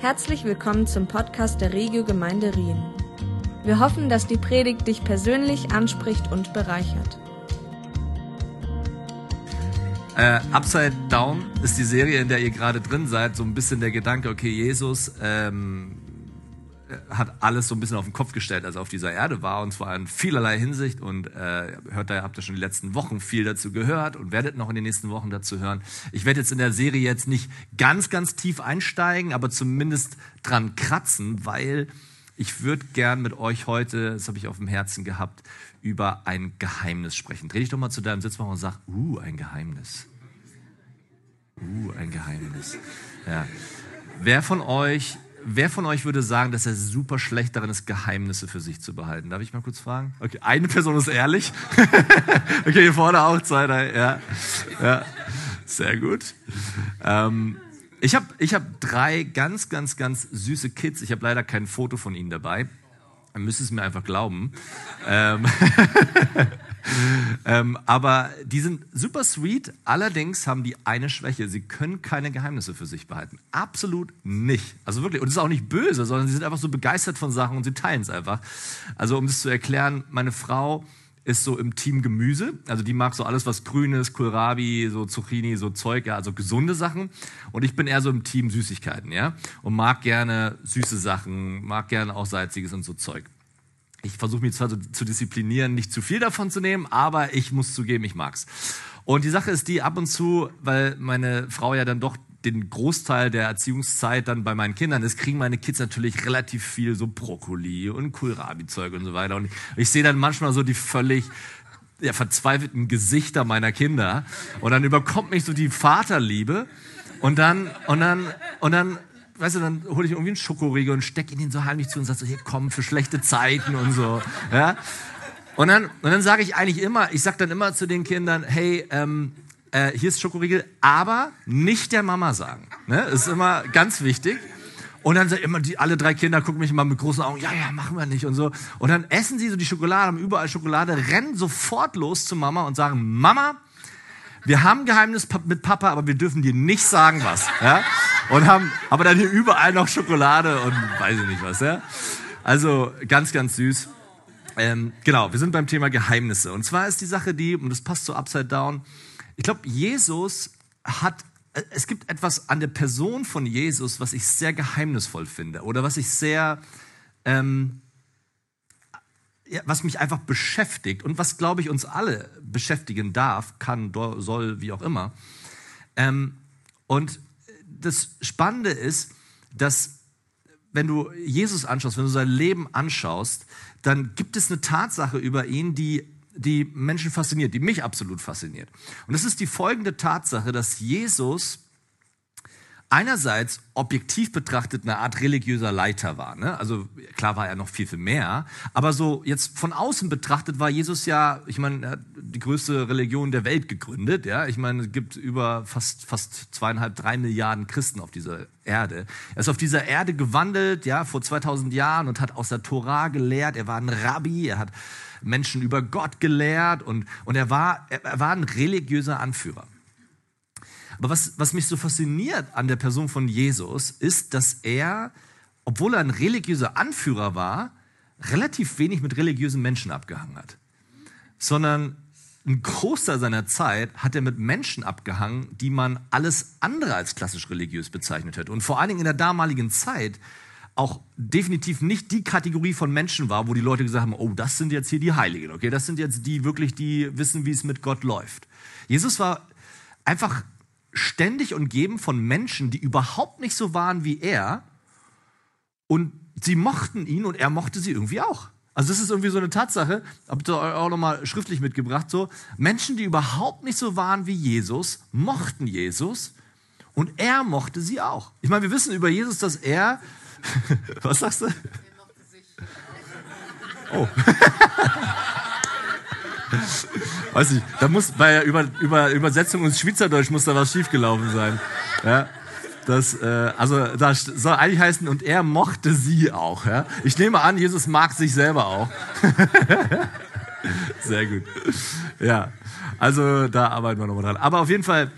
Herzlich willkommen zum Podcast der Regio Gemeinde Rien. Wir hoffen, dass die Predigt dich persönlich anspricht und bereichert. Äh, Upside Down ist die Serie, in der ihr gerade drin seid. So ein bisschen der Gedanke, okay, Jesus ähm, hat alles so ein bisschen auf den Kopf gestellt, als er auf dieser Erde war, und zwar in vielerlei Hinsicht. Und äh, hört da, habt ihr schon die letzten Wochen viel dazu gehört und werdet noch in den nächsten Wochen dazu hören. Ich werde jetzt in der Serie jetzt nicht ganz, ganz tief einsteigen, aber zumindest dran kratzen, weil ich würde gern mit euch heute, das habe ich auf dem Herzen gehabt, über ein Geheimnis sprechen. Dreh dich doch mal zu deinem Sitzmacher und sag, uh, ein Geheimnis. Uh, ein Geheimnis. Ja. Wer von euch Wer von euch würde sagen, dass er super schlecht darin ist, Geheimnisse für sich zu behalten? Darf ich mal kurz fragen? Okay, eine Person ist ehrlich. okay, hier vorne auch zwei, drei. Ja, ja. sehr gut. Ähm, ich habe ich hab drei ganz, ganz, ganz süße Kids. Ich habe leider kein Foto von ihnen dabei. Ihr müsst es mir einfach glauben. Ähm, ähm, aber die sind super sweet. Allerdings haben die eine Schwäche. Sie können keine Geheimnisse für sich behalten. Absolut nicht. Also wirklich. Und es ist auch nicht böse, sondern sie sind einfach so begeistert von Sachen und sie teilen es einfach. Also um das zu erklären, meine Frau ist so im Team Gemüse. Also die mag so alles, was grün ist, Kohlrabi, so Zucchini, so Zeug, ja, also gesunde Sachen. Und ich bin eher so im Team Süßigkeiten, ja. Und mag gerne süße Sachen, mag gerne auch salziges und so Zeug. Ich versuche mich zwar zu disziplinieren, nicht zu viel davon zu nehmen, aber ich muss zugeben, ich mag's. Und die Sache ist die, ab und zu, weil meine Frau ja dann doch den Großteil der Erziehungszeit dann bei meinen Kindern ist, kriegen meine Kids natürlich relativ viel so Brokkoli und Kohlrabi-Zeug und so weiter. Und ich, ich sehe dann manchmal so die völlig ja, verzweifelten Gesichter meiner Kinder. Und dann überkommt mich so die Vaterliebe. Und dann, und dann, und dann weißt du, dann hole ich irgendwie einen Schokoriegel und stecke ihn so heimlich zu und sage so, hier komm, für schlechte Zeiten und so. Ja? Und dann, und dann sage ich eigentlich immer, ich sage dann immer zu den Kindern, hey, ähm, äh, hier ist Schokoriegel, aber nicht der Mama sagen. Ne? Das ist immer ganz wichtig. Und dann sind immer die, alle drei Kinder gucken mich immer mit großen Augen, ja, ja, machen wir nicht und so. Und dann essen sie so die Schokolade, haben überall Schokolade, rennen sofort los zu Mama und sagen, Mama, wir haben ein Geheimnis mit Papa, aber wir dürfen dir nicht sagen was. Ja? Und haben aber dann hier überall noch Schokolade und weiß ich nicht was. Ja? Also ganz, ganz süß. Ähm, genau, wir sind beim Thema Geheimnisse. Und zwar ist die Sache die, und das passt so upside down, ich glaube, Jesus hat, äh, es gibt etwas an der Person von Jesus, was ich sehr geheimnisvoll finde oder was ich sehr, ähm, ja, was mich einfach beschäftigt und was, glaube ich, uns alle beschäftigen darf, kann, soll, wie auch immer. Ähm, und das Spannende ist, dass wenn du Jesus anschaust, wenn du sein Leben anschaust, dann gibt es eine Tatsache über ihn, die die Menschen fasziniert, die mich absolut fasziniert. Und es ist die folgende Tatsache, dass Jesus einerseits objektiv betrachtet eine Art religiöser Leiter war. Ne? Also klar war er noch viel, viel mehr, aber so jetzt von außen betrachtet war Jesus ja, ich meine, er hat die größte Religion der Welt gegründet. Ja? Ich meine, es gibt über fast, fast zweieinhalb, drei Milliarden Christen auf dieser Erde. Er ist auf dieser Erde gewandelt, ja, vor 2000 Jahren und hat aus der Tora gelehrt. Er war ein Rabbi, er hat Menschen über Gott gelehrt und, und er, war, er war ein religiöser Anführer. Aber was, was mich so fasziniert an der Person von Jesus ist, dass er, obwohl er ein religiöser Anführer war, relativ wenig mit religiösen Menschen abgehangen hat. Sondern ein Großteil seiner Zeit hat er mit Menschen abgehangen, die man alles andere als klassisch religiös bezeichnet hätte. Und vor allen Dingen in der damaligen Zeit auch definitiv nicht die Kategorie von Menschen war, wo die Leute gesagt haben, oh, das sind jetzt hier die Heiligen, okay, das sind jetzt die wirklich, die wissen, wie es mit Gott läuft. Jesus war einfach ständig umgeben von Menschen, die überhaupt nicht so waren wie er. Und sie mochten ihn und er mochte sie irgendwie auch. Also das ist irgendwie so eine Tatsache, habt ihr auch nochmal schriftlich mitgebracht, so Menschen, die überhaupt nicht so waren wie Jesus, mochten Jesus und er mochte sie auch. Ich meine, wir wissen über Jesus, dass er, was sagst du? Er mochte sich. Oh. Weiß ich, da muss bei der Über, Über, Übersetzung ins Schweizerdeutsch muss da was schiefgelaufen sein. Ja, das, äh, also das soll eigentlich heißen, und er mochte sie auch. Ja? Ich nehme an, Jesus mag sich selber auch. Sehr gut. Ja, also da arbeiten wir nochmal dran. Aber auf jeden Fall,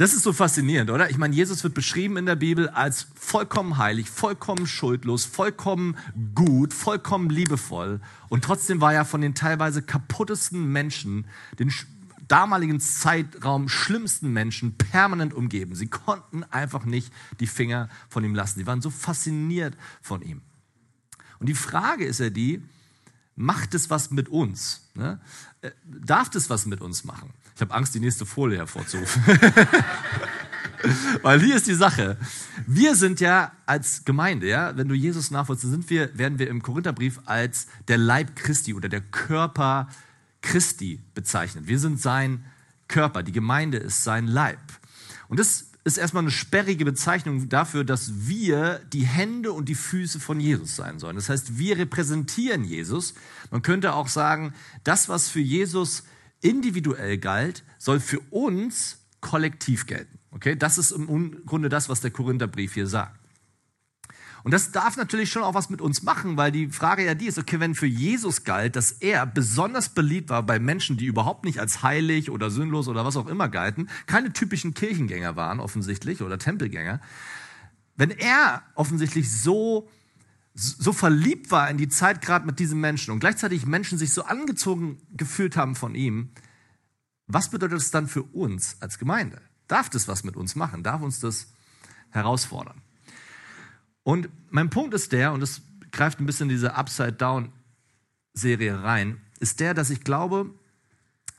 das ist so faszinierend, oder? Ich meine, Jesus wird beschrieben in der Bibel als vollkommen heilig, vollkommen schuldlos, vollkommen gut, vollkommen liebevoll. Und trotzdem war er von den teilweise kaputtesten Menschen, den damaligen Zeitraum schlimmsten Menschen permanent umgeben. Sie konnten einfach nicht die Finger von ihm lassen. Sie waren so fasziniert von ihm. Und die Frage ist ja die, macht es was mit uns? Ne? Äh, darf es was mit uns machen? Ich habe Angst, die nächste Folie hervorzurufen. Weil hier ist die Sache. Wir sind ja als Gemeinde, ja, wenn du Jesus nachvollziehst, sind wir, werden wir im Korintherbrief als der Leib Christi oder der Körper Christi bezeichnet. Wir sind sein Körper. Die Gemeinde ist sein Leib. Und das ist erstmal eine sperrige Bezeichnung dafür, dass wir die Hände und die Füße von Jesus sein sollen. Das heißt, wir repräsentieren Jesus. Man könnte auch sagen, das, was für Jesus individuell galt, soll für uns kollektiv gelten. Okay, das ist im Grunde das, was der Korintherbrief hier sagt. Und das darf natürlich schon auch was mit uns machen, weil die Frage ja die ist, okay, wenn für Jesus galt, dass er besonders beliebt war bei Menschen, die überhaupt nicht als heilig oder sinnlos oder was auch immer galten, keine typischen Kirchengänger waren offensichtlich oder Tempelgänger, wenn er offensichtlich so so verliebt war in die Zeit gerade mit diesen Menschen und gleichzeitig Menschen sich so angezogen gefühlt haben von ihm, was bedeutet das dann für uns als Gemeinde? Darf das was mit uns machen? Darf uns das herausfordern? Und mein Punkt ist der, und das greift ein bisschen in diese Upside-Down-Serie rein, ist der, dass ich glaube,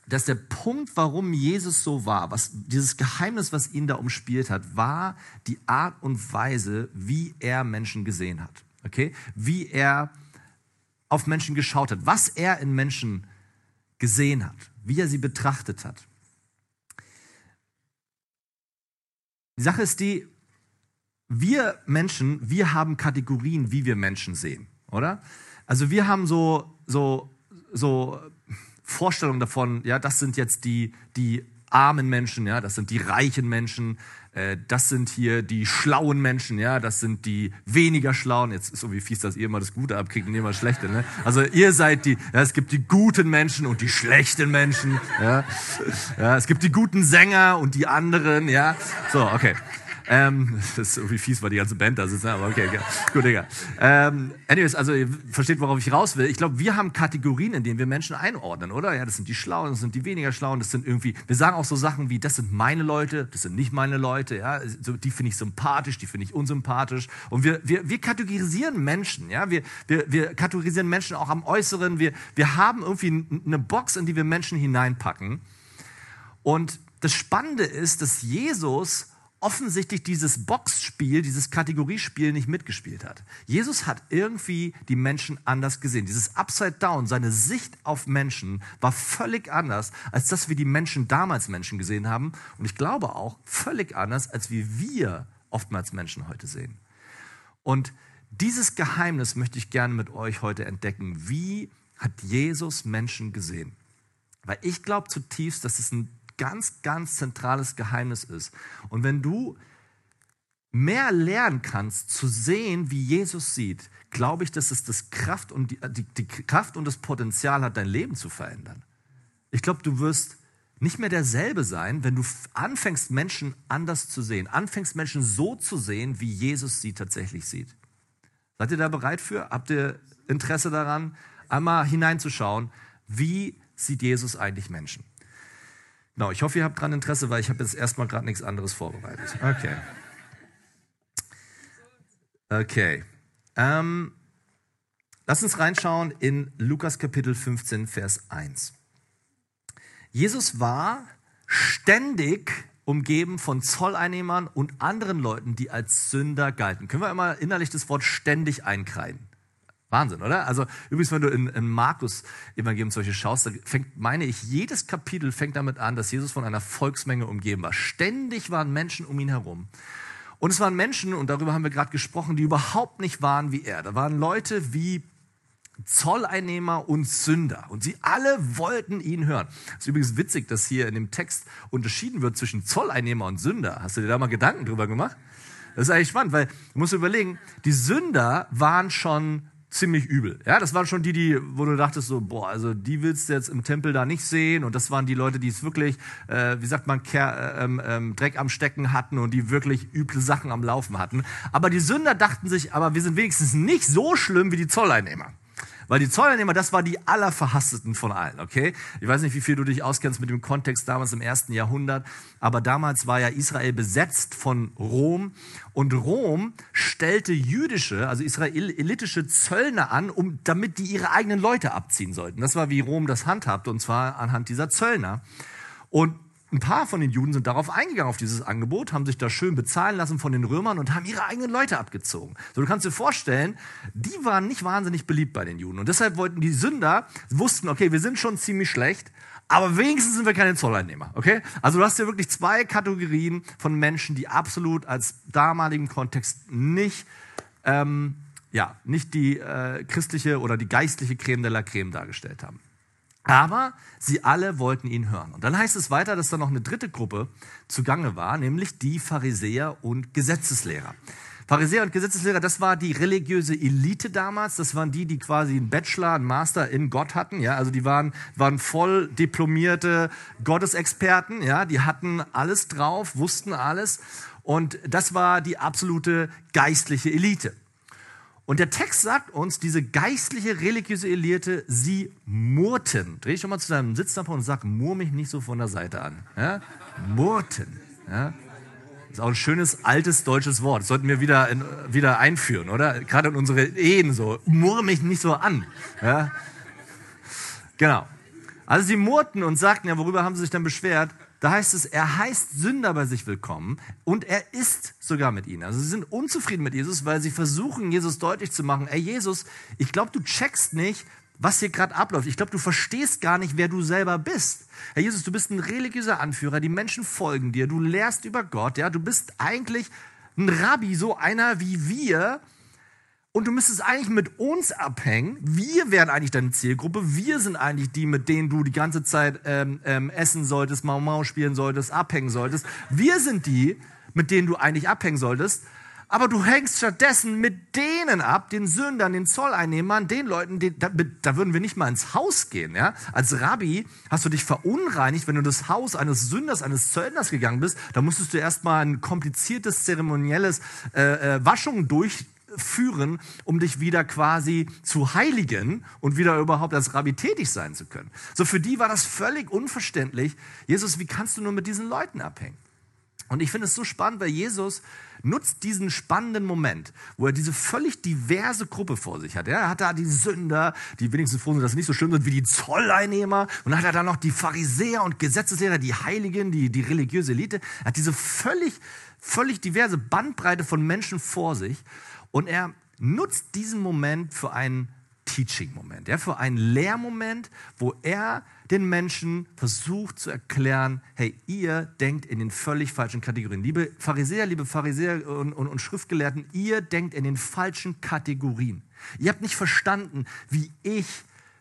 dass der Punkt, warum Jesus so war, was, dieses Geheimnis, was ihn da umspielt hat, war die Art und Weise, wie er Menschen gesehen hat. Okay? Wie er auf Menschen geschaut hat, was er in Menschen gesehen hat, wie er sie betrachtet hat. Die Sache ist die, wir Menschen, wir haben Kategorien, wie wir Menschen sehen, oder? Also wir haben so, so, so Vorstellungen davon, ja, das sind jetzt die, die armen Menschen, ja, das sind die reichen Menschen, das sind hier die schlauen Menschen, ja, das sind die weniger schlauen. Jetzt ist so wie fies, dass ihr immer das Gute abkriegt und ihr immer das Schlechte, ne? Also ihr seid die, ja, es gibt die guten Menschen und die schlechten Menschen, ja. ja es gibt die guten Sänger und die anderen, ja. So, okay. Ähm, das ist irgendwie fies, weil die ganze Band da sitzt, ne? aber okay, okay. gut, egal. Ähm, anyways, also ihr versteht, worauf ich raus will. Ich glaube, wir haben Kategorien, in denen wir Menschen einordnen, oder? Ja, das sind die Schlauen, das sind die weniger Schlauen, das sind irgendwie, wir sagen auch so Sachen wie, das sind meine Leute, das sind nicht meine Leute, ja, so, die finde ich sympathisch, die finde ich unsympathisch. Und wir, wir, wir kategorisieren Menschen, ja, wir, wir, wir kategorisieren Menschen auch am Äußeren, wir, wir haben irgendwie eine Box, in die wir Menschen hineinpacken. Und das Spannende ist, dass Jesus offensichtlich dieses Boxspiel, dieses Kategoriespiel nicht mitgespielt hat. Jesus hat irgendwie die Menschen anders gesehen. Dieses Upside Down, seine Sicht auf Menschen war völlig anders, als das wir die Menschen damals Menschen gesehen haben. Und ich glaube auch völlig anders, als wie wir oftmals Menschen heute sehen. Und dieses Geheimnis möchte ich gerne mit euch heute entdecken. Wie hat Jesus Menschen gesehen? Weil ich glaube zutiefst, dass es ein ganz, ganz zentrales Geheimnis ist. Und wenn du mehr lernen kannst, zu sehen, wie Jesus sieht, glaube ich, dass es das Kraft und die, die, die Kraft und das Potenzial hat, dein Leben zu verändern. Ich glaube, du wirst nicht mehr derselbe sein, wenn du anfängst, Menschen anders zu sehen, anfängst, Menschen so zu sehen, wie Jesus sie tatsächlich sieht. Seid ihr da bereit für? Habt ihr Interesse daran, einmal hineinzuschauen, wie sieht Jesus eigentlich Menschen? Genau, ich hoffe, ihr habt daran Interesse, weil ich habe jetzt erstmal gerade nichts anderes vorbereitet. Okay. Okay. Ähm, lass uns reinschauen in Lukas Kapitel 15, Vers 1. Jesus war ständig umgeben von Zolleinnehmern und anderen Leuten, die als Sünder galten. Können wir immer innerlich das Wort ständig einkreiden? Wahnsinn, oder? Also übrigens, wenn du in, in Markus Evangelium solche schaust, da fängt, meine ich, jedes Kapitel fängt damit an, dass Jesus von einer Volksmenge umgeben war. Ständig waren Menschen um ihn herum. Und es waren Menschen, und darüber haben wir gerade gesprochen, die überhaupt nicht waren wie er. Da waren Leute wie Zolleinnehmer und Sünder. Und sie alle wollten ihn hören. Es ist übrigens witzig, dass hier in dem Text unterschieden wird zwischen Zolleinnehmer und Sünder. Hast du dir da mal Gedanken drüber gemacht? Das ist eigentlich spannend, weil du musst überlegen, die Sünder waren schon ziemlich übel. Ja, das waren schon die, die, wo du dachtest so, boah, also die willst du jetzt im Tempel da nicht sehen. Und das waren die Leute, die es wirklich, äh, wie sagt man, Ker äh, ähm, ähm, Dreck am Stecken hatten und die wirklich üble Sachen am Laufen hatten. Aber die Sünder dachten sich, aber wir sind wenigstens nicht so schlimm wie die Zolleinnehmer. Weil die Zolleinnehmer, das war die allerverhasstesten von allen, okay? Ich weiß nicht, wie viel du dich auskennst mit dem Kontext damals im ersten Jahrhundert, aber damals war ja Israel besetzt von Rom und Rom stellte jüdische, also israelitische Zöllner an, um, damit die ihre eigenen Leute abziehen sollten. Das war, wie Rom das handhabte, und zwar anhand dieser Zöllner. Und ein paar von den Juden sind darauf eingegangen, auf dieses Angebot, haben sich da schön bezahlen lassen von den Römern und haben ihre eigenen Leute abgezogen. So, du kannst dir vorstellen, die waren nicht wahnsinnig beliebt bei den Juden. Und deshalb wollten die Sünder, wussten, okay, wir sind schon ziemlich schlecht, aber wenigstens sind wir keine Zolleinnehmer, okay? Also du hast hier wirklich zwei Kategorien von Menschen, die absolut als damaligen Kontext nicht, ähm, ja, nicht die äh, christliche oder die geistliche Creme de la Creme dargestellt haben. Aber sie alle wollten ihn hören. Und dann heißt es weiter, dass da noch eine dritte Gruppe zugange war, nämlich die Pharisäer und Gesetzeslehrer. Pharisäer und Gesetzeslehrer, das war die religiöse Elite damals. Das waren die, die quasi einen Bachelor, einen Master in Gott hatten. Ja, also die waren, waren voll diplomierte Gottesexperten. Ja, die hatten alles drauf, wussten alles. Und das war die absolute geistliche Elite. Und der Text sagt uns, diese geistliche, religiöse Elite, sie murrten. Dreh dich doch mal zu deinem Sitznachbarn und sag, murr mich nicht so von der Seite an. Ja? Murrten. Ja? Ist auch ein schönes, altes deutsches Wort. Das sollten wir wieder, in, wieder einführen, oder? Gerade in unsere Ehen so. Murr mich nicht so an. Ja? Genau. Also sie murrten und sagten, ja, worüber haben sie sich dann beschwert? Da heißt es, er heißt Sünder bei sich willkommen und er ist sogar mit ihnen. Also sie sind unzufrieden mit Jesus, weil sie versuchen, Jesus deutlich zu machen, ey Jesus, ich glaube, du checkst nicht, was hier gerade abläuft. Ich glaube, du verstehst gar nicht, wer du selber bist. Herr Jesus, du bist ein religiöser Anführer, die Menschen folgen dir, du lehrst über Gott, ja, du bist eigentlich ein Rabbi, so einer wie wir, und du müsstest eigentlich mit uns abhängen. Wir wären eigentlich deine Zielgruppe. Wir sind eigentlich die, mit denen du die ganze Zeit ähm, ähm, essen solltest, Mau Mau spielen solltest, abhängen solltest. Wir sind die, mit denen du eigentlich abhängen solltest. Aber du hängst stattdessen mit denen ab, den Sündern, den Zolleinnehmern, den Leuten, die, da, da, würden wir nicht mal ins Haus gehen. Ja? Als Rabbi hast du dich verunreinigt, wenn du das Haus eines Sünders, eines Zöllners gegangen bist. Da musstest du erstmal ein kompliziertes, zeremonielles äh, äh, Waschung durch führen, um dich wieder quasi zu heiligen und wieder überhaupt als Rabbi tätig sein zu können. So für die war das völlig unverständlich. Jesus, wie kannst du nur mit diesen Leuten abhängen? Und ich finde es so spannend, weil Jesus nutzt diesen spannenden Moment, wo er diese völlig diverse Gruppe vor sich hat. Er hat da die Sünder, die wenigstens froh sind, dass sie nicht so schlimm sind wie die Zolleinnehmer. Und dann hat er da noch die Pharisäer und Gesetzeslehrer, die Heiligen, die, die religiöse Elite. Er hat diese völlig, völlig diverse Bandbreite von Menschen vor sich. Und er nutzt diesen Moment für einen Teaching-Moment, ja, für einen Lehrmoment, wo er den Menschen versucht zu erklären, hey, ihr denkt in den völlig falschen Kategorien. Liebe Pharisäer, liebe Pharisäer und, und, und Schriftgelehrten, ihr denkt in den falschen Kategorien. Ihr habt nicht verstanden, wie ich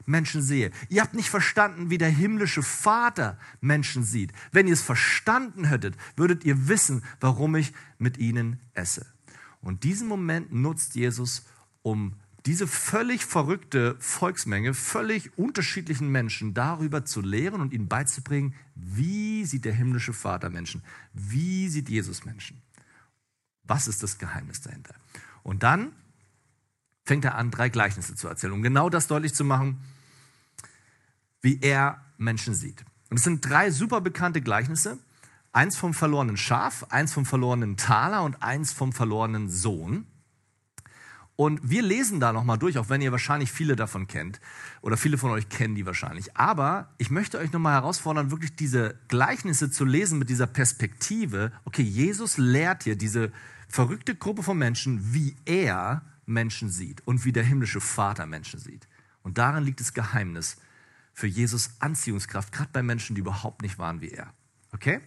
Menschen sehe. Ihr habt nicht verstanden, wie der himmlische Vater Menschen sieht. Wenn ihr es verstanden hättet, würdet ihr wissen, warum ich mit ihnen esse. Und diesen Moment nutzt Jesus, um diese völlig verrückte Volksmenge, völlig unterschiedlichen Menschen darüber zu lehren und ihnen beizubringen, wie sieht der himmlische Vater Menschen, wie sieht Jesus Menschen. Was ist das Geheimnis dahinter? Und dann fängt er an, drei Gleichnisse zu erzählen, um genau das deutlich zu machen, wie er Menschen sieht. Und es sind drei super bekannte Gleichnisse. Eins vom verlorenen Schaf, eins vom verlorenen Taler und eins vom verlorenen Sohn. Und wir lesen da nochmal durch, auch wenn ihr wahrscheinlich viele davon kennt oder viele von euch kennen die wahrscheinlich. Aber ich möchte euch nochmal herausfordern, wirklich diese Gleichnisse zu lesen mit dieser Perspektive. Okay, Jesus lehrt hier diese verrückte Gruppe von Menschen, wie er Menschen sieht und wie der himmlische Vater Menschen sieht. Und darin liegt das Geheimnis für Jesus Anziehungskraft, gerade bei Menschen, die überhaupt nicht waren wie er. Okay?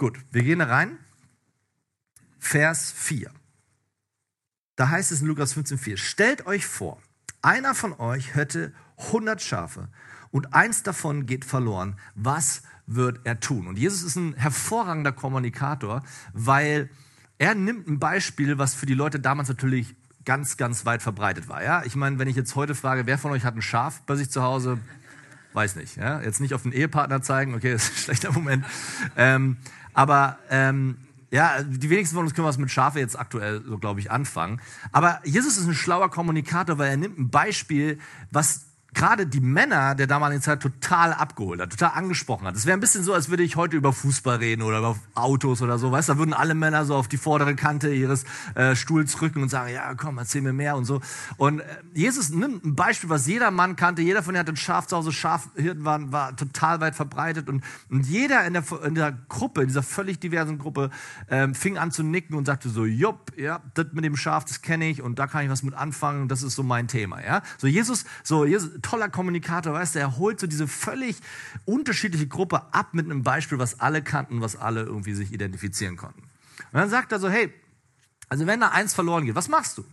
Gut, wir gehen da rein. Vers 4. Da heißt es in Lukas 15,4: Stellt euch vor, einer von euch hätte 100 Schafe und eins davon geht verloren. Was wird er tun? Und Jesus ist ein hervorragender Kommunikator, weil er nimmt ein Beispiel, was für die Leute damals natürlich ganz, ganz weit verbreitet war. Ja? Ich meine, wenn ich jetzt heute frage, wer von euch hat ein Schaf bei sich zu Hause? Weiß nicht. Ja? Jetzt nicht auf den Ehepartner zeigen, okay, das ist ein schlechter Moment. Ähm, aber ähm, ja, die wenigsten von uns können was mit Schafe jetzt aktuell, so glaube ich, anfangen. Aber Jesus ist ein schlauer Kommunikator, weil er nimmt ein Beispiel, was gerade die Männer der damaligen Zeit total abgeholt hat, total angesprochen hat. Es wäre ein bisschen so, als würde ich heute über Fußball reden oder über Autos oder so. Weißt du, da würden alle Männer so auf die vordere Kante ihres äh, Stuhls rücken und sagen, ja, komm, erzähl mir mehr und so. Und äh, Jesus nimmt ein Beispiel, was jeder Mann kannte. Jeder von denen hatte ein Schaf zu Hause. Schafhirten waren, war total weit verbreitet. Und, und jeder in der, in der Gruppe, in dieser völlig diversen Gruppe, ähm, fing an zu nicken und sagte so, jupp, ja, das mit dem Schaf, das kenne ich und da kann ich was mit anfangen das ist so mein Thema. Ja, so Jesus, so Jesus, toller Kommunikator, weißt du, er holt so diese völlig unterschiedliche Gruppe ab mit einem Beispiel, was alle kannten, was alle irgendwie sich identifizieren konnten. Und dann sagt er so, hey, also wenn da eins verloren geht, was machst du?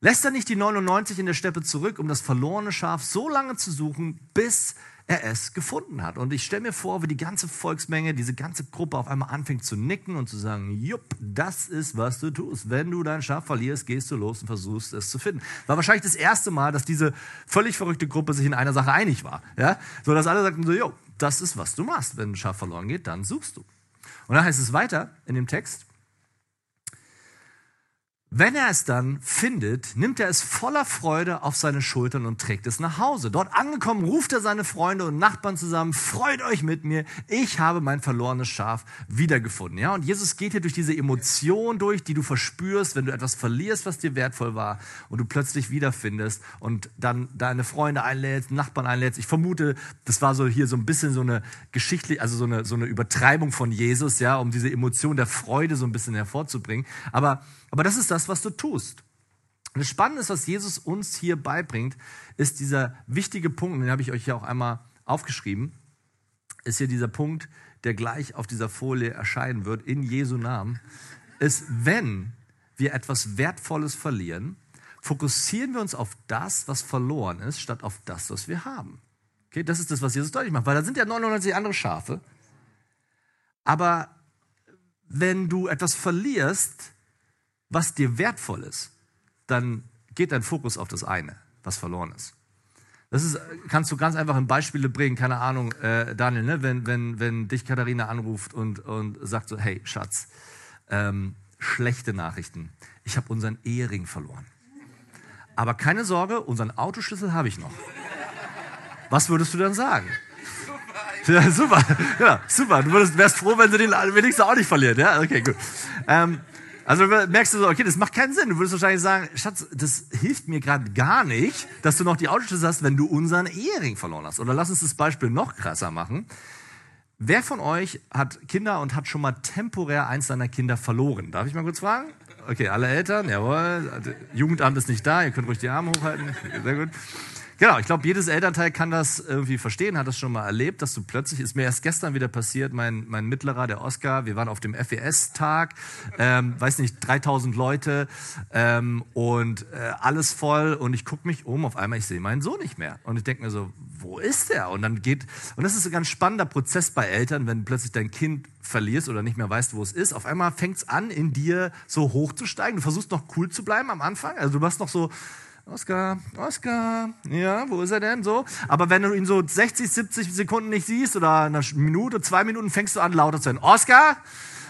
Lässt er nicht die 99 in der Steppe zurück, um das verlorene Schaf so lange zu suchen, bis er es gefunden hat. Und ich stelle mir vor, wie die ganze Volksmenge, diese ganze Gruppe auf einmal anfängt zu nicken und zu sagen, jupp, das ist, was du tust. Wenn du dein Schaf verlierst, gehst du los und versuchst es zu finden. War wahrscheinlich das erste Mal, dass diese völlig verrückte Gruppe sich in einer Sache einig war. Ja? So dass alle sagten so, jo, das ist, was du machst. Wenn ein Schaf verloren geht, dann suchst du. Und dann heißt es weiter in dem Text, wenn er es dann findet, nimmt er es voller Freude auf seine Schultern und trägt es nach Hause. Dort angekommen, ruft er seine Freunde und Nachbarn zusammen, freut euch mit mir, ich habe mein verlorenes Schaf wiedergefunden. Ja, und Jesus geht hier durch diese Emotion durch, die du verspürst, wenn du etwas verlierst, was dir wertvoll war und du plötzlich wiederfindest und dann deine Freunde einlädst, Nachbarn einlädst. Ich vermute, das war so hier so ein bisschen so eine geschichtliche, also so eine, so eine Übertreibung von Jesus, ja, um diese Emotion der Freude so ein bisschen hervorzubringen. Aber aber das ist das, was du tust. Und das Spannende ist, was Jesus uns hier beibringt, ist dieser wichtige Punkt, den habe ich euch hier auch einmal aufgeschrieben, ist hier dieser Punkt, der gleich auf dieser Folie erscheinen wird, in Jesu Namen, ist, wenn wir etwas Wertvolles verlieren, fokussieren wir uns auf das, was verloren ist, statt auf das, was wir haben. Okay, das ist das, was Jesus deutlich macht, weil da sind ja 99 andere Schafe. Aber wenn du etwas verlierst, was dir wertvoll ist, dann geht dein Fokus auf das eine, was verloren ist. Das ist, kannst du ganz einfach in Beispiele bringen, keine Ahnung, äh, Daniel, ne? wenn, wenn, wenn dich Katharina anruft und, und sagt so, hey Schatz, ähm, schlechte Nachrichten, ich habe unseren Ehering verloren. Aber keine Sorge, unseren Autoschlüssel habe ich noch. Was würdest du dann sagen? Ja, super, ja, super. Du würdest, wärst froh, wenn sie den wenigstens auch nicht verliert. Ja, okay, gut. Ähm, also merkst du so, okay, das macht keinen Sinn. Du würdest wahrscheinlich sagen, Schatz, das hilft mir gerade gar nicht, dass du noch die Autoschlüssel hast, wenn du unseren Ehering verloren hast. Oder lass uns das Beispiel noch krasser machen. Wer von euch hat Kinder und hat schon mal temporär eins seiner Kinder verloren? Darf ich mal kurz fragen? Okay, alle Eltern, jawohl. Jugendamt ist nicht da, ihr könnt ruhig die Arme hochhalten. Sehr gut. Genau, ich glaube, jedes Elternteil kann das irgendwie verstehen, hat das schon mal erlebt, dass du plötzlich, ist mir erst gestern wieder passiert, mein, mein Mittlerer, der Oscar, wir waren auf dem FES-Tag, ähm, weiß nicht, 3000 Leute ähm, und äh, alles voll und ich gucke mich um, auf einmal, ich sehe meinen Sohn nicht mehr. Und ich denke mir so, wo ist der? Und dann geht, und das ist ein ganz spannender Prozess bei Eltern, wenn plötzlich dein Kind verlierst oder nicht mehr weißt, wo es ist, auf einmal fängt es an, in dir so hochzusteigen, du versuchst noch cool zu bleiben am Anfang, also du machst noch so, Oscar, Oscar, ja, wo ist er denn so? Aber wenn du ihn so 60, 70 Sekunden nicht siehst oder eine Minute, zwei Minuten, fängst du an lauter zu werden. Oscar,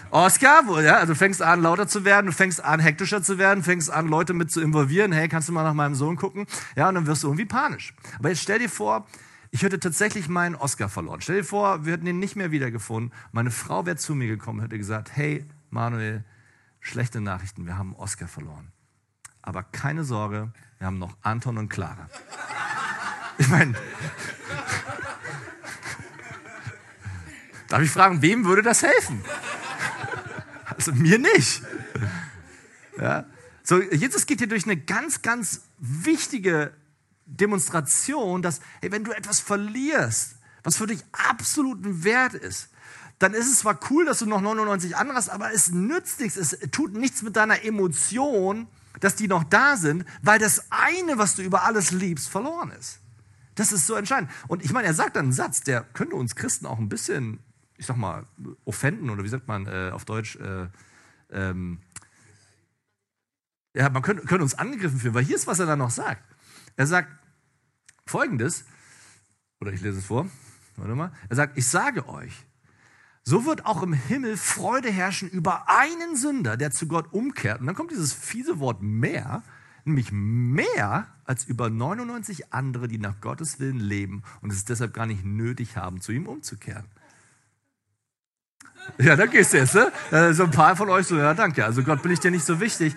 Oscar, wo, ja, also du fängst an lauter zu werden, du fängst an hektischer zu werden, fängst an Leute mit zu involvieren. Hey, kannst du mal nach meinem Sohn gucken? Ja, und dann wirst du irgendwie panisch. Aber jetzt stell dir vor, ich hätte tatsächlich meinen Oscar verloren. Stell dir vor, wir hätten ihn nicht mehr wiedergefunden. Meine Frau wäre zu mir gekommen hätte gesagt, hey, Manuel, schlechte Nachrichten, wir haben Oscar verloren. Aber keine Sorge, wir haben noch Anton und Clara. Ich meine, darf ich fragen, wem würde das helfen? Also mir nicht. Ja. So, Jesus geht hier durch eine ganz, ganz wichtige Demonstration, dass, hey, wenn du etwas verlierst, was für dich absoluten Wert ist, dann ist es zwar cool, dass du noch 99 andere hast, aber es nützt nichts, es tut nichts mit deiner Emotion, dass die noch da sind, weil das eine, was du über alles liebst, verloren ist. Das ist so entscheidend. Und ich meine, er sagt dann einen Satz, der könnte uns Christen auch ein bisschen, ich sag mal, offenden oder wie sagt man äh, auf Deutsch, äh, ähm, ja, man könnte, könnte uns angegriffen fühlen, weil hier ist, was er dann noch sagt. Er sagt folgendes, oder ich lese es vor, warte mal. Er sagt, ich sage euch, so wird auch im Himmel Freude herrschen über einen Sünder, der zu Gott umkehrt. Und dann kommt dieses fiese Wort mehr, nämlich mehr als über 99 andere, die nach Gottes Willen leben und es deshalb gar nicht nötig haben, zu ihm umzukehren. Ja, da gehst du jetzt, ne? So ein paar von euch so, ja, danke. Also Gott bin ich dir nicht so wichtig.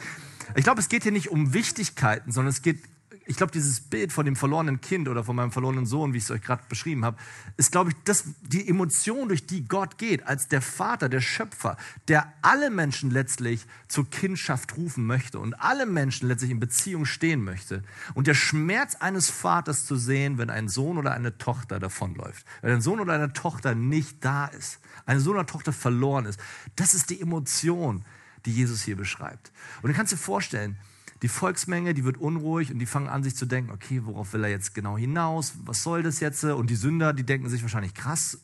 Ich glaube, es geht hier nicht um Wichtigkeiten, sondern es geht ich glaube, dieses Bild von dem verlorenen Kind oder von meinem verlorenen Sohn, wie ich es euch gerade beschrieben habe, ist, glaube ich, das, die Emotion, durch die Gott geht, als der Vater, der Schöpfer, der alle Menschen letztlich zur Kindschaft rufen möchte und alle Menschen letztlich in Beziehung stehen möchte. Und der Schmerz eines Vaters zu sehen, wenn ein Sohn oder eine Tochter davonläuft, wenn ein Sohn oder eine Tochter nicht da ist, eine Sohn oder Tochter verloren ist, das ist die Emotion, die Jesus hier beschreibt. Und du kannst dir vorstellen, die Volksmenge, die wird unruhig und die fangen an, sich zu denken, okay, worauf will er jetzt genau hinaus? Was soll das jetzt? Und die Sünder, die denken sich wahrscheinlich, krass,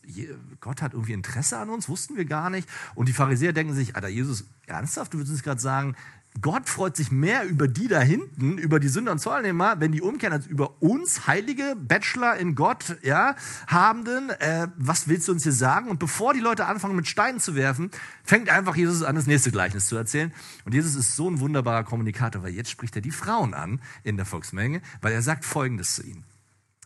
Gott hat irgendwie Interesse an uns, wussten wir gar nicht. Und die Pharisäer denken sich, Alter, Jesus, ernsthaft, du würdest uns gerade sagen, Gott freut sich mehr über die da hinten, über die Sünder und Zollnehmer, wenn die umkehren, als über uns, heilige Bachelor in Gott, ja, Habenden. Äh, was willst du uns hier sagen? Und bevor die Leute anfangen, mit Steinen zu werfen, fängt einfach Jesus an, das nächste Gleichnis zu erzählen. Und Jesus ist so ein wunderbarer Kommunikator, weil jetzt spricht er die Frauen an in der Volksmenge, weil er sagt Folgendes zu ihnen.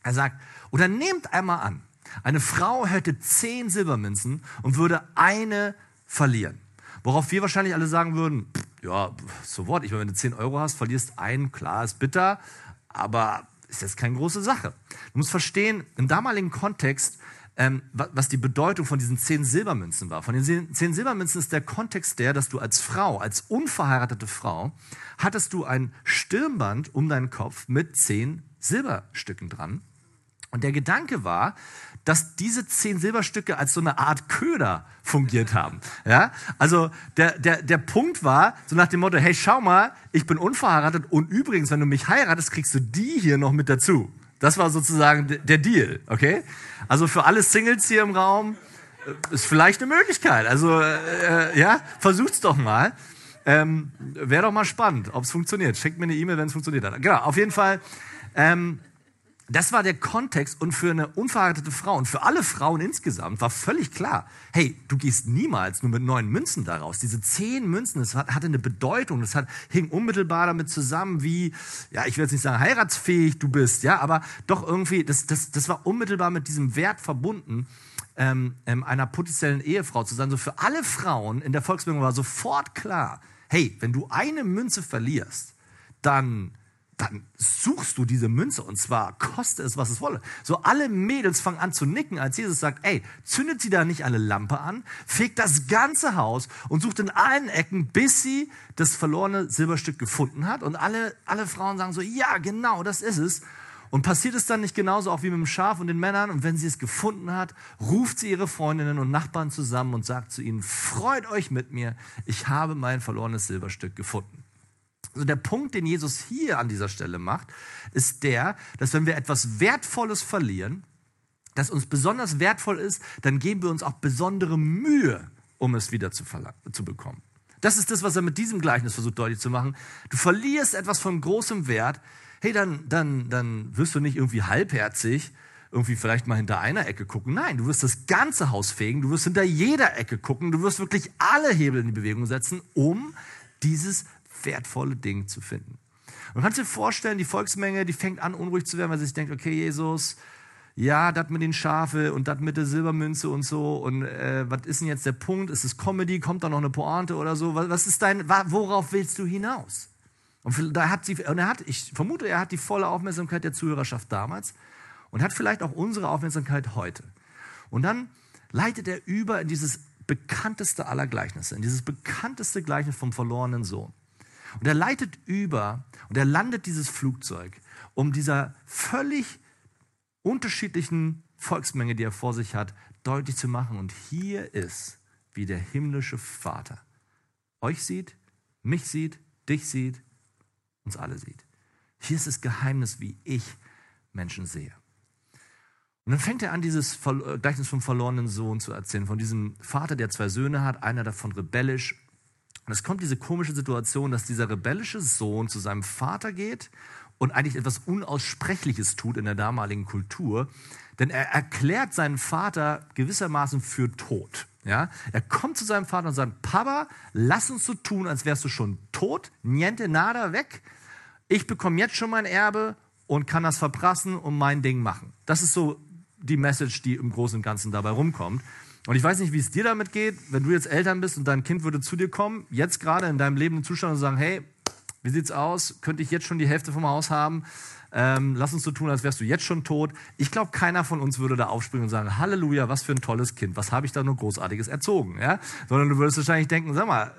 Er sagt, oder nehmt einmal an, eine Frau hätte zehn Silbermünzen und würde eine verlieren. Worauf wir wahrscheinlich alle sagen würden, ja, so what, ich meine, wenn du 10 Euro hast, verlierst einen, klar, ist bitter, aber ist jetzt keine große Sache. Du musst verstehen, im damaligen Kontext, ähm, was die Bedeutung von diesen zehn Silbermünzen war. Von den zehn Silbermünzen ist der Kontext der, dass du als Frau, als unverheiratete Frau, hattest du ein Stirnband um deinen Kopf mit zehn Silberstücken dran. Und der Gedanke war, dass diese zehn Silberstücke als so eine Art Köder fungiert haben. Ja? Also der, der, der Punkt war so nach dem Motto, hey, schau mal, ich bin unverheiratet und übrigens, wenn du mich heiratest, kriegst du die hier noch mit dazu. Das war sozusagen der Deal, okay? Also für alle Singles hier im Raum äh, ist vielleicht eine Möglichkeit. Also äh, ja, versucht's doch mal. Ähm, Wäre doch mal spannend, ob es funktioniert. Schickt mir eine E-Mail, wenn es funktioniert hat. Genau, auf jeden Fall. Ähm, das war der Kontext und für eine unverheiratete Frau und für alle Frauen insgesamt war völlig klar, hey, du gehst niemals nur mit neun Münzen daraus. Diese zehn Münzen, das hatte eine Bedeutung, das hat, hing unmittelbar damit zusammen, wie, ja, ich will jetzt nicht sagen heiratsfähig du bist, ja, aber doch irgendwie, das, das, das war unmittelbar mit diesem Wert verbunden, ähm, ähm, einer potenziellen Ehefrau zu sein. So für alle Frauen in der Volksbildung war sofort klar, hey, wenn du eine Münze verlierst, dann dann suchst du diese Münze und zwar koste es, was es wolle. So alle Mädels fangen an zu nicken, als Jesus sagt, ey, zündet sie da nicht eine Lampe an, fegt das ganze Haus und sucht in allen Ecken, bis sie das verlorene Silberstück gefunden hat. Und alle, alle Frauen sagen so, ja, genau, das ist es. Und passiert es dann nicht genauso auch wie mit dem Schaf und den Männern? Und wenn sie es gefunden hat, ruft sie ihre Freundinnen und Nachbarn zusammen und sagt zu ihnen, freut euch mit mir, ich habe mein verlorenes Silberstück gefunden. Also der Punkt, den Jesus hier an dieser Stelle macht, ist der, dass wenn wir etwas Wertvolles verlieren, das uns besonders wertvoll ist, dann geben wir uns auch besondere Mühe, um es wieder zu, zu bekommen. Das ist das, was er mit diesem Gleichnis versucht deutlich zu machen. Du verlierst etwas von großem Wert, hey, dann, dann, dann wirst du nicht irgendwie halbherzig irgendwie vielleicht mal hinter einer Ecke gucken. Nein, du wirst das ganze Haus fegen, du wirst hinter jeder Ecke gucken, du wirst wirklich alle Hebel in die Bewegung setzen, um dieses wertvolle Ding zu finden. Und kannst dir vorstellen, die Volksmenge, die fängt an, unruhig zu werden, weil sie sich denkt, okay, Jesus, ja, das mit den Schafe und das mit der Silbermünze und so. Und äh, was ist denn jetzt der Punkt? Ist es Comedy? Kommt da noch eine Pointe oder so? Was ist dein, worauf willst du hinaus? Und da hat sie, und er hat, ich vermute, er hat die volle Aufmerksamkeit der Zuhörerschaft damals und hat vielleicht auch unsere Aufmerksamkeit heute. Und dann leitet er über in dieses bekannteste aller Gleichnisse, in dieses bekannteste Gleichnis vom verlorenen Sohn. Und er leitet über und er landet dieses Flugzeug, um dieser völlig unterschiedlichen Volksmenge, die er vor sich hat, deutlich zu machen. Und hier ist, wie der himmlische Vater euch sieht, mich sieht, dich sieht, uns alle sieht. Hier ist das Geheimnis, wie ich Menschen sehe. Und dann fängt er an, dieses äh, Gleichnis vom verlorenen Sohn zu erzählen, von diesem Vater, der zwei Söhne hat, einer davon rebellisch Und es kommt diese komische Situation, dass dieser rebellische Sohn zu seinem Vater geht und eigentlich etwas Unaussprechliches tut in der damaligen Kultur. Denn er erklärt seinen Vater gewissermaßen für tot. Ja? Er kommt zu seinem Vater und sagt, Papa, lass uns so tun, als wärst du schon tot, niente nada, weg. Ich bekomme jetzt schon mein Erbe und kann das verprassen und mein Ding machen. Das ist so die Message, die im Großen und Ganzen dabei rumkommt. Und ich weiß nicht, wie es dir damit geht, wenn du jetzt Eltern bist und dein Kind würde zu dir kommen, jetzt gerade in deinem lebenden Zustand und sagen, hey, wie sieht's aus? Könnte ich jetzt schon die Hälfte vom Haus haben? Ähm, lass uns so tun, als wärst du jetzt schon tot. Ich glaube, keiner von uns würde da aufspringen und sagen, Halleluja, was für ein tolles Kind, was habe ich da nur Großartiges erzogen? Ja? Sondern du würdest wahrscheinlich denken, sag mal,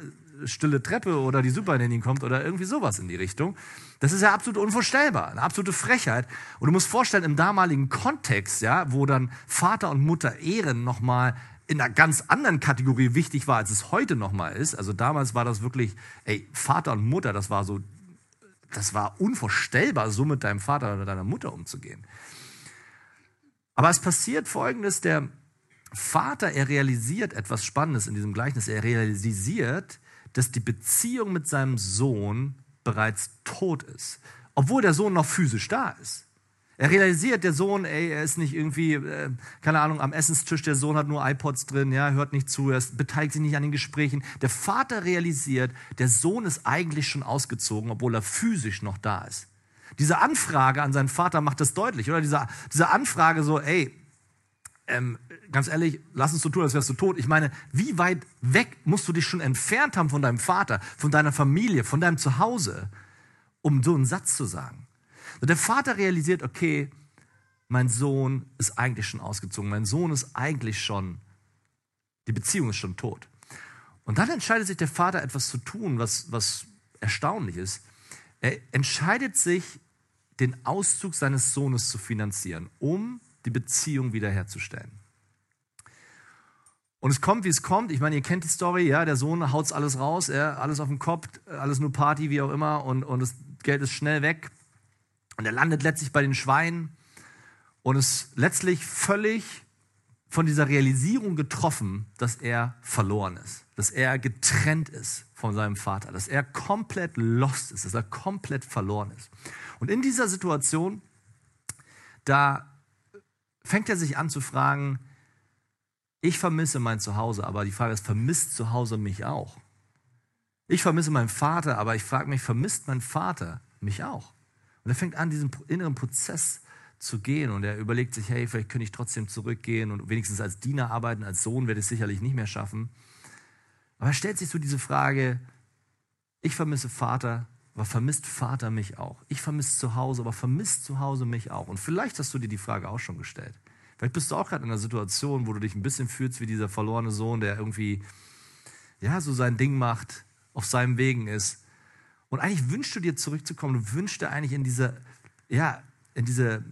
stille Treppe oder die Supernanny kommt oder irgendwie sowas in die Richtung. Das ist ja absolut unvorstellbar, eine absolute Frechheit. Und du musst vorstellen, im damaligen Kontext, ja, wo dann Vater und Mutter Ehren nochmal in einer ganz anderen Kategorie wichtig war, als es heute nochmal ist. Also damals war das wirklich, ey, Vater und Mutter, das war so, das war unvorstellbar, so mit deinem Vater oder deiner Mutter umzugehen. Aber es passiert Folgendes, der Vater, er realisiert etwas Spannendes in diesem Gleichnis. Er realisiert, dass die Beziehung mit seinem Sohn bereits tot ist, obwohl der Sohn noch physisch da ist. Er realisiert, der Sohn, ey, er ist nicht irgendwie, äh, keine Ahnung, am Essenstisch, der Sohn hat nur iPods drin, ja, hört nicht zu, er beteiligt sich nicht an den Gesprächen. Der Vater realisiert, der Sohn ist eigentlich schon ausgezogen, obwohl er physisch noch da ist. Diese Anfrage an seinen Vater macht das deutlich, oder? Diese, diese Anfrage so, ey, ähm, ganz ehrlich, lass uns so tun, als wärst du tot. Ich meine, wie weit weg musst du dich schon entfernt haben von deinem Vater, von deiner Familie, von deinem Zuhause, um so einen Satz zu sagen? Und der Vater realisiert, okay, mein Sohn ist eigentlich schon ausgezogen, mein Sohn ist eigentlich schon, die Beziehung ist schon tot. Und dann entscheidet sich der Vater etwas zu tun, was, was erstaunlich ist. Er entscheidet sich, den Auszug seines Sohnes zu finanzieren, um die Beziehung wiederherzustellen. Und es kommt, wie es kommt. Ich meine, ihr kennt die Story, ja, der Sohn haut alles raus, ja, alles auf den Kopf, alles nur Party, wie auch immer, und, und das Geld ist schnell weg. Und er landet letztlich bei den Schweinen und ist letztlich völlig von dieser Realisierung getroffen, dass er verloren ist, dass er getrennt ist von seinem Vater, dass er komplett lost ist, dass er komplett verloren ist. Und in dieser Situation, da fängt er sich an zu fragen, ich vermisse mein Zuhause, aber die Frage ist, vermisst Zuhause mich auch? Ich vermisse meinen Vater, aber ich frage mich, vermisst mein Vater mich auch? Und er fängt an, diesen inneren Prozess zu gehen und er überlegt sich, hey, vielleicht könnte ich trotzdem zurückgehen und wenigstens als Diener arbeiten, als Sohn werde ich es sicherlich nicht mehr schaffen. Aber er stellt sich so diese Frage, ich vermisse Vater, aber vermisst Vater mich auch? Ich vermisse zu Hause, aber vermisst zu Hause mich auch? Und vielleicht hast du dir die Frage auch schon gestellt. Vielleicht bist du auch gerade in einer Situation, wo du dich ein bisschen fühlst wie dieser verlorene Sohn, der irgendwie, ja, so sein Ding macht, auf seinem Wegen ist und eigentlich wünschst du dir zurückzukommen, du wünschst dir eigentlich in diese, ja, in diese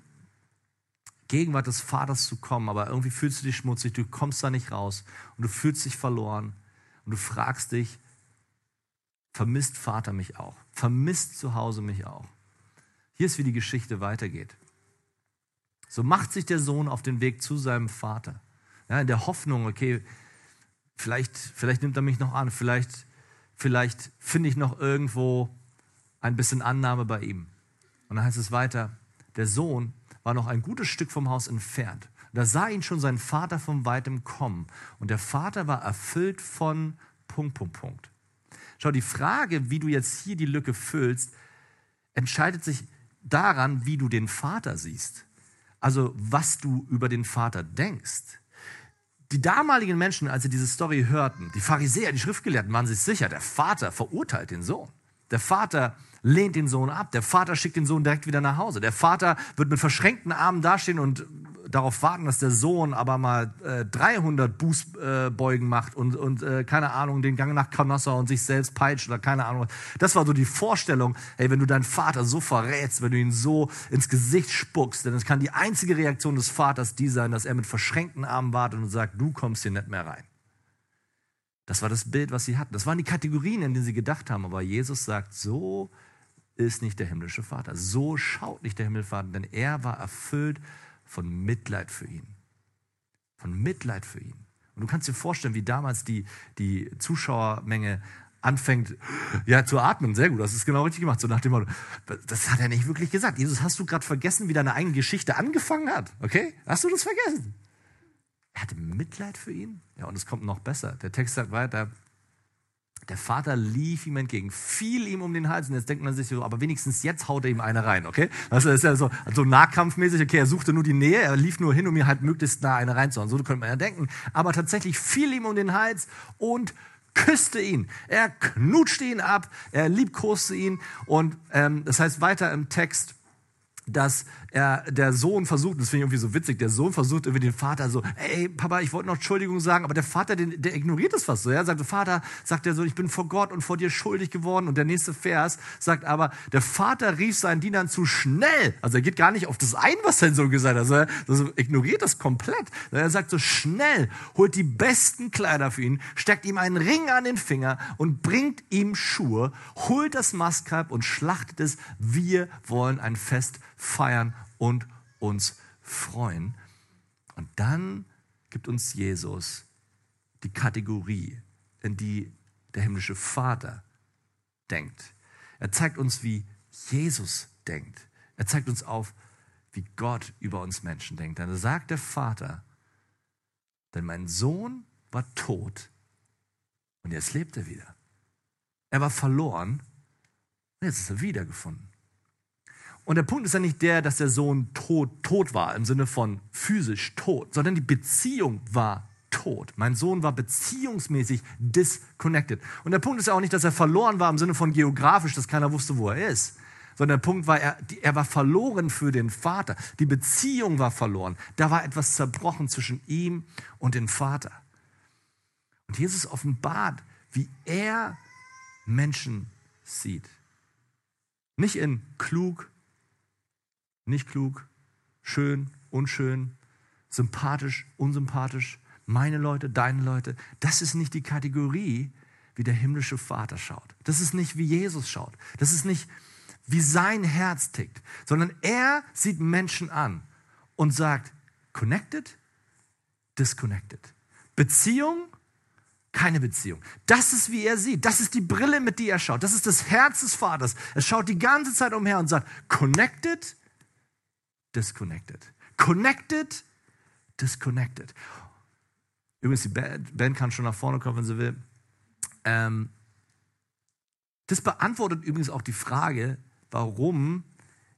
Gegenwart des Vaters zu kommen, aber irgendwie fühlst du dich schmutzig, du kommst da nicht raus und du fühlst dich verloren und du fragst dich, vermisst Vater mich auch? Vermisst zu Hause mich auch? Hier ist, wie die Geschichte weitergeht. So macht sich der Sohn auf den Weg zu seinem Vater. Ja, in der Hoffnung, okay, vielleicht, vielleicht nimmt er mich noch an, vielleicht vielleicht finde ich noch irgendwo ein bisschen Annahme bei ihm. Und dann heißt es weiter, der Sohn war noch ein gutes Stück vom Haus entfernt. Da sah ihn schon sein Vater von weitem kommen. Und der Vater war erfüllt von Punkt, Punkt, Punkt. Schau, die Frage, wie du jetzt hier die Lücke füllst, entscheidet sich daran, wie du den Vater siehst. Also was du über den Vater denkst. Die damaligen Menschen, als sie diese Story hörten, die Pharisäer, die Schriftgelehrten, waren sich sicher, der Vater verurteilt den Sohn. Der Vater lehnt den Sohn ab. Der Vater schickt den Sohn direkt wieder nach Hause. Der Vater wird mit verschränkten Armen dastehen und darauf warten, dass der Sohn aber mal äh, 300 Bußbeugen äh, macht und, und äh, keine Ahnung, den Gang nach Canossa und sich selbst peitscht oder keine Ahnung. Das war so die Vorstellung, hey, wenn du deinen Vater so verrätst, wenn du ihn so ins Gesicht spuckst, denn es kann die einzige Reaktion des Vaters die sein, dass er mit verschränkten Armen wartet und sagt, du kommst hier nicht mehr rein. Das war das Bild, was sie hatten. Das waren die Kategorien, in denen sie gedacht haben. Aber Jesus sagt, so ist nicht der himmlische Vater. So schaut nicht der himmlische Vater, denn er war erfüllt von Mitleid für ihn. Von Mitleid für ihn. Und du kannst dir vorstellen, wie damals die, die Zuschauermenge anfängt ja, zu atmen. Sehr gut, das ist genau richtig gemacht. So nach dem Motto, das hat er nicht wirklich gesagt. Jesus, hast du gerade vergessen, wie deine eigene Geschichte angefangen hat? Okay? Hast du das vergessen? Er hatte Mitleid für ihn. Ja, und es kommt noch besser. Der Text sagt weiter, der Vater lief ihm entgegen, fiel ihm um den Hals und jetzt denkt man sich so, aber wenigstens jetzt haut er ihm eine rein, okay? Das ist ja so, so nahkampfmäßig, okay, er suchte nur die Nähe, er lief nur hin, um mir halt möglichst nah eine reinzuhauen. So könnte man ja denken. Aber tatsächlich fiel ihm um den Hals und küsste ihn. Er knutschte ihn ab, er liebkoste ihn und ähm, das heißt weiter im Text, dass er, der Sohn versucht, das finde ich irgendwie so witzig, der Sohn versucht irgendwie den Vater so, ey Papa, ich wollte noch Entschuldigung sagen, aber der Vater, den, der ignoriert das fast so. Er sagt, Vater, sagt er so, ich bin vor Gott und vor dir schuldig geworden. Und der nächste Vers sagt aber, der Vater rief seinen Dienern zu schnell. Also er geht gar nicht auf das ein, was sein Sohn gesagt hat. Also er also ignoriert das komplett. Er sagt so, schnell, holt die besten Kleider für ihn, steckt ihm einen Ring an den Finger und bringt ihm Schuhe, holt das Mastkalb und schlachtet es. Wir wollen ein Fest feiern und uns freuen. Und dann gibt uns Jesus die Kategorie, in die der himmlische Vater denkt. Er zeigt uns, wie Jesus denkt. Er zeigt uns auf, wie Gott über uns Menschen denkt. Dann sagt der Vater, denn mein Sohn war tot und jetzt lebt er wieder. Er war verloren und jetzt ist er wiedergefunden. Und der Punkt ist ja nicht der, dass der Sohn tot, tot war, im Sinne von physisch tot, sondern die Beziehung war tot. Mein Sohn war beziehungsmäßig disconnected. Und der Punkt ist ja auch nicht, dass er verloren war im Sinne von geografisch, dass keiner wusste, wo er ist. Sondern der Punkt war, er, er war verloren für den Vater. Die Beziehung war verloren. Da war etwas zerbrochen zwischen ihm und dem Vater. Und Jesus offenbart, wie er Menschen sieht. Nicht in klug, nicht klug, schön, unschön, sympathisch, unsympathisch, meine Leute, deine Leute. Das ist nicht die Kategorie, wie der himmlische Vater schaut. Das ist nicht, wie Jesus schaut. Das ist nicht, wie sein Herz tickt, sondern er sieht Menschen an und sagt, connected, disconnected. Beziehung, keine Beziehung. Das ist, wie er sieht. Das ist die Brille, mit der er schaut. Das ist das Herz des Vaters. Er schaut die ganze Zeit umher und sagt, connected, disconnected. Connected, disconnected. Übrigens, die Band kann schon nach vorne kommen, wenn sie will. Ähm, das beantwortet übrigens auch die Frage, warum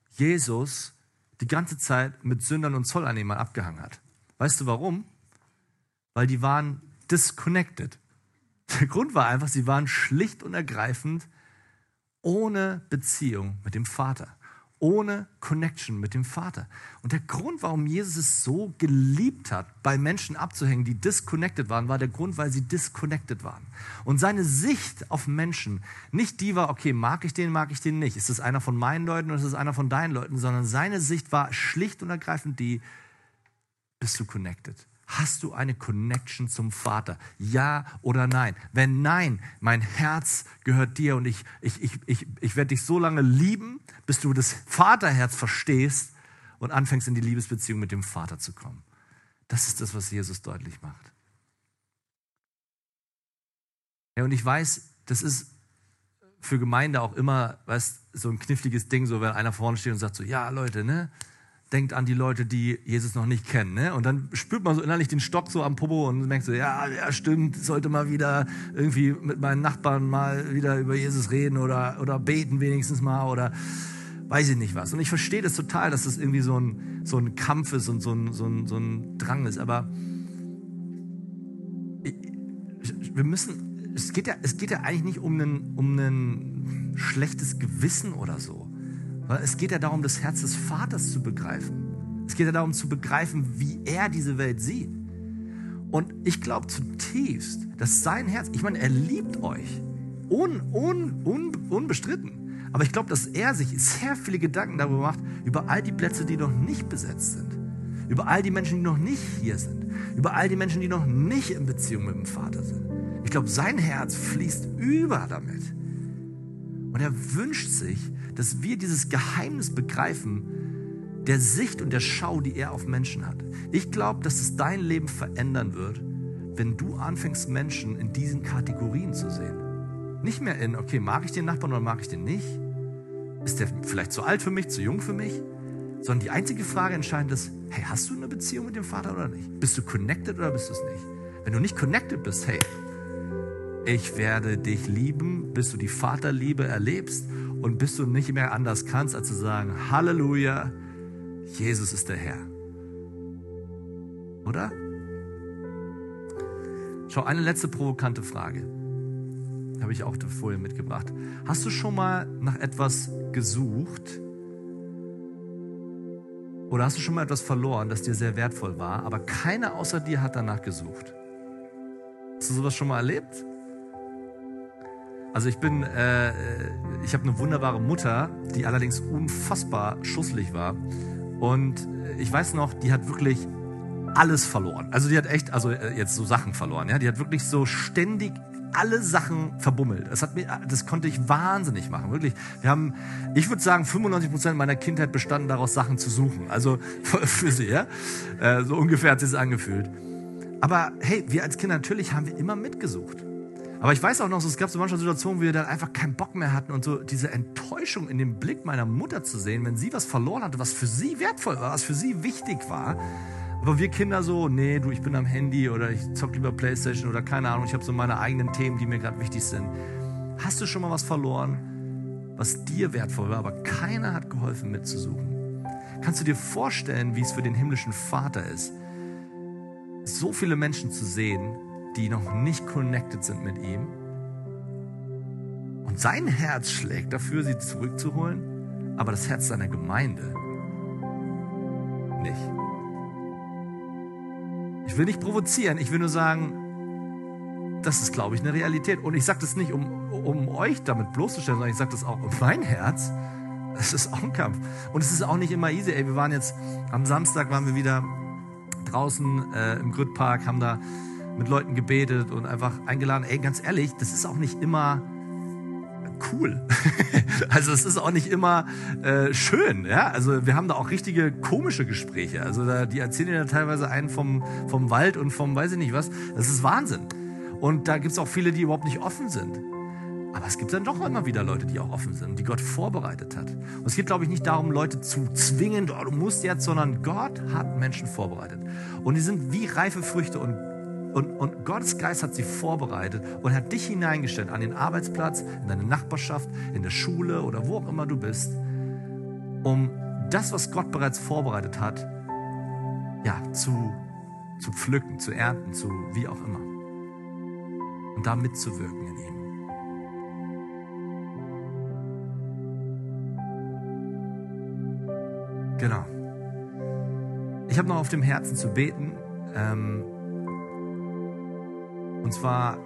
Jesus die ganze Zeit mit Sündern und Zolleinnehmern abgehangen hat. Weißt du warum? Weil die waren disconnected. Der Grund war einfach, sie waren schlicht und ergreifend ohne Beziehung mit dem Vater ohne Connection mit dem Vater. Und der Grund, warum Jesus es so geliebt hat, bei Menschen abzuhängen, die disconnected waren, war der Grund, weil sie disconnected waren. Und seine Sicht auf Menschen nicht die war, okay, mag ich den, mag ich den nicht. Ist das einer von meinen Leuten oder ist das einer von deinen Leuten? Sondern seine Sicht war schlicht und ergreifend die, bist du connected? Hast du eine Connection zum Vater? Ja oder nein? Wenn nein, mein Herz gehört dir und ich, ich, ich, ich, ich werde dich so lange lieben, bis du das Vaterherz verstehst und anfängst in die Liebesbeziehung mit dem Vater zu kommen. Das ist das, was Jesus deutlich macht. Ja, und ich weiß, das ist für Gemeinde auch immer weißt, so ein kniffliges Ding, so wenn einer vorne steht und sagt so, ja Leute, ne, denkt an die Leute, die Jesus noch nicht kennen. Ne? Und dann spürt man so innerlich den Stock so am Popo und denkt so, ja, ja, stimmt, sollte mal wieder irgendwie mit meinen Nachbarn mal wieder über Jesus reden oder, oder beten wenigstens mal oder weiß ich nicht was. Und ich verstehe das total, dass das irgendwie so ein, so ein Kampf ist und so ein, so ein, so ein Drang ist. Aber wir müssen, es geht ja, es geht ja eigentlich nicht um ein, um ein schlechtes Gewissen oder so es geht ja darum, das Herz des Vaters zu begreifen. Es geht ja darum zu begreifen, wie er diese Welt sieht. Und ich glaube zutiefst, dass sein Herz, ich meine, er liebt euch. Un, un, un, unbestritten. Aber ich glaube, dass er sich sehr viele Gedanken darüber macht, über all die Plätze, die noch nicht besetzt sind. Über all die Menschen, die noch nicht hier sind. Über all die Menschen, die noch nicht in Beziehung mit dem Vater sind. Ich glaube, sein Herz fließt über damit. Und er wünscht sich, dass wir dieses Geheimnis begreifen, der Sicht und der Schau, die er auf Menschen hat. Ich glaube, dass es dein Leben verändern wird, wenn du anfängst, Menschen in diesen Kategorien zu sehen. Nicht mehr in, okay, mag ich den Nachbarn oder mag ich den nicht? Ist der vielleicht zu alt für mich, zu jung für mich? Sondern die einzige Frage entscheidend ist, hey, hast du eine Beziehung mit dem Vater oder nicht? Bist du connected oder bist du es nicht? Wenn du nicht connected bist, hey, ich werde dich lieben, bis du die Vaterliebe erlebst und bis du nicht mehr anders kannst, als zu sagen, Halleluja, Jesus ist der Herr. Oder? Schau, eine letzte provokante Frage. Habe ich auch vorher mitgebracht. Hast du schon mal nach etwas gesucht? Oder hast du schon mal etwas verloren, das dir sehr wertvoll war, aber keiner außer dir hat danach gesucht? Hast du sowas schon mal erlebt? Also ich bin, äh, ich habe eine wunderbare Mutter, die allerdings unfassbar schusslich war. Und ich weiß noch, die hat wirklich alles verloren. Also die hat echt, also äh, jetzt so Sachen verloren. Ja, die hat wirklich so ständig alle Sachen verbummelt. Das hat mir, das konnte ich wahnsinnig machen, wirklich. Wir haben, ich würde sagen, 95 Prozent meiner Kindheit bestanden daraus, Sachen zu suchen. Also für sie, ja, äh, so ungefähr hat sich es angefühlt. Aber hey, wir als Kinder natürlich haben wir immer mitgesucht. Aber ich weiß auch noch, es gab so manche Situationen, wo wir dann einfach keinen Bock mehr hatten und so diese Enttäuschung in dem Blick meiner Mutter zu sehen, wenn sie was verloren hatte, was für sie wertvoll war, was für sie wichtig war. Aber wir Kinder so, nee, du, ich bin am Handy oder ich zock lieber Playstation oder keine Ahnung, ich habe so meine eigenen Themen, die mir gerade wichtig sind. Hast du schon mal was verloren, was dir wertvoll war, aber keiner hat geholfen mitzusuchen? Kannst du dir vorstellen, wie es für den himmlischen Vater ist, so viele Menschen zu sehen, die noch nicht connected sind mit ihm. Und sein Herz schlägt dafür, sie zurückzuholen, aber das Herz seiner Gemeinde nicht. Ich will nicht provozieren, ich will nur sagen, das ist, glaube ich, eine Realität. Und ich sage das nicht, um, um euch damit bloßzustellen, sondern ich sage das auch um mein Herz. Es ist auch ein Kampf. Und es ist auch nicht immer easy. Ey, wir waren jetzt, am Samstag waren wir wieder draußen äh, im Grüttpark, haben da mit Leuten gebetet und einfach eingeladen. Ey, ganz ehrlich, das ist auch nicht immer cool. also es ist auch nicht immer äh, schön. Ja? Also wir haben da auch richtige komische Gespräche. Also da, die erzählen ja teilweise einen vom, vom Wald und vom weiß ich nicht was. Das ist Wahnsinn. Und da gibt es auch viele, die überhaupt nicht offen sind. Aber es gibt dann doch immer wieder Leute, die auch offen sind, die Gott vorbereitet hat. Und es geht, glaube ich, nicht darum, Leute zu zwingen, oh, du musst jetzt, sondern Gott hat Menschen vorbereitet. Und die sind wie reife Früchte und und, und Gottes Geist hat sie vorbereitet und hat dich hineingestellt an den Arbeitsplatz, in deine Nachbarschaft, in der Schule oder wo auch immer du bist, um das, was Gott bereits vorbereitet hat, ja, zu, zu pflücken, zu ernten, zu wie auch immer. Und da mitzuwirken in ihm. Genau. Ich habe noch auf dem Herzen zu beten. Ähm, und zwar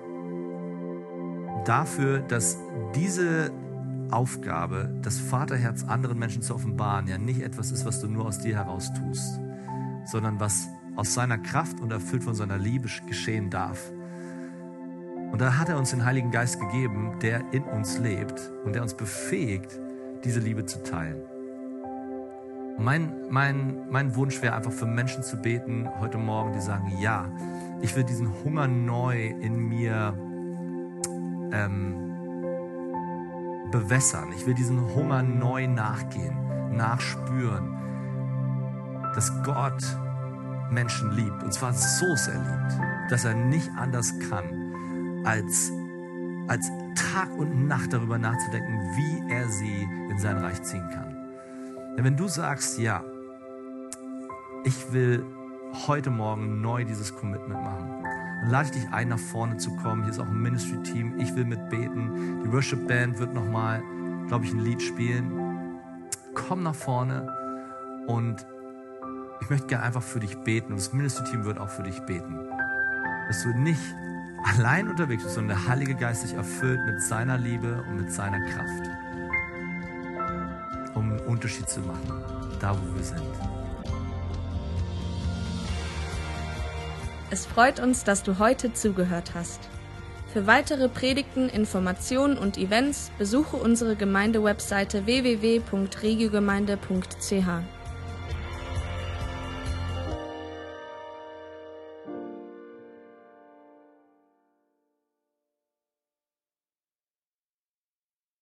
dafür, dass diese Aufgabe, das Vaterherz anderen Menschen zu offenbaren, ja nicht etwas ist, was du nur aus dir heraus tust, sondern was aus seiner Kraft und erfüllt von seiner Liebe geschehen darf. Und da hat er uns den Heiligen Geist gegeben, der in uns lebt und der uns befähigt, diese Liebe zu teilen. Mein, mein, mein Wunsch wäre einfach für Menschen zu beten heute Morgen, die sagen, ja, ich will diesen Hunger neu in mir ähm, bewässern. Ich will diesen Hunger neu nachgehen, nachspüren, dass Gott Menschen liebt. Und zwar so sehr liebt, dass er nicht anders kann, als, als Tag und Nacht darüber nachzudenken, wie er sie in sein Reich ziehen kann. Denn wenn du sagst, ja, ich will heute Morgen neu dieses Commitment machen. Dann lade ich dich ein, nach vorne zu kommen. Hier ist auch ein Ministry-Team. Ich will mitbeten. Die Worship-Band wird nochmal, glaube ich, ein Lied spielen. Komm nach vorne und ich möchte gerne einfach für dich beten. Das Ministry-Team wird auch für dich beten. Dass du nicht allein unterwegs bist, sondern der Heilige Geist dich erfüllt mit seiner Liebe und mit seiner Kraft. Um einen Unterschied zu machen, da wo wir sind. Es freut uns, dass du heute zugehört hast. Für weitere Predigten, Informationen und Events besuche unsere Gemeindewebseite www.regiogemeinde.ch.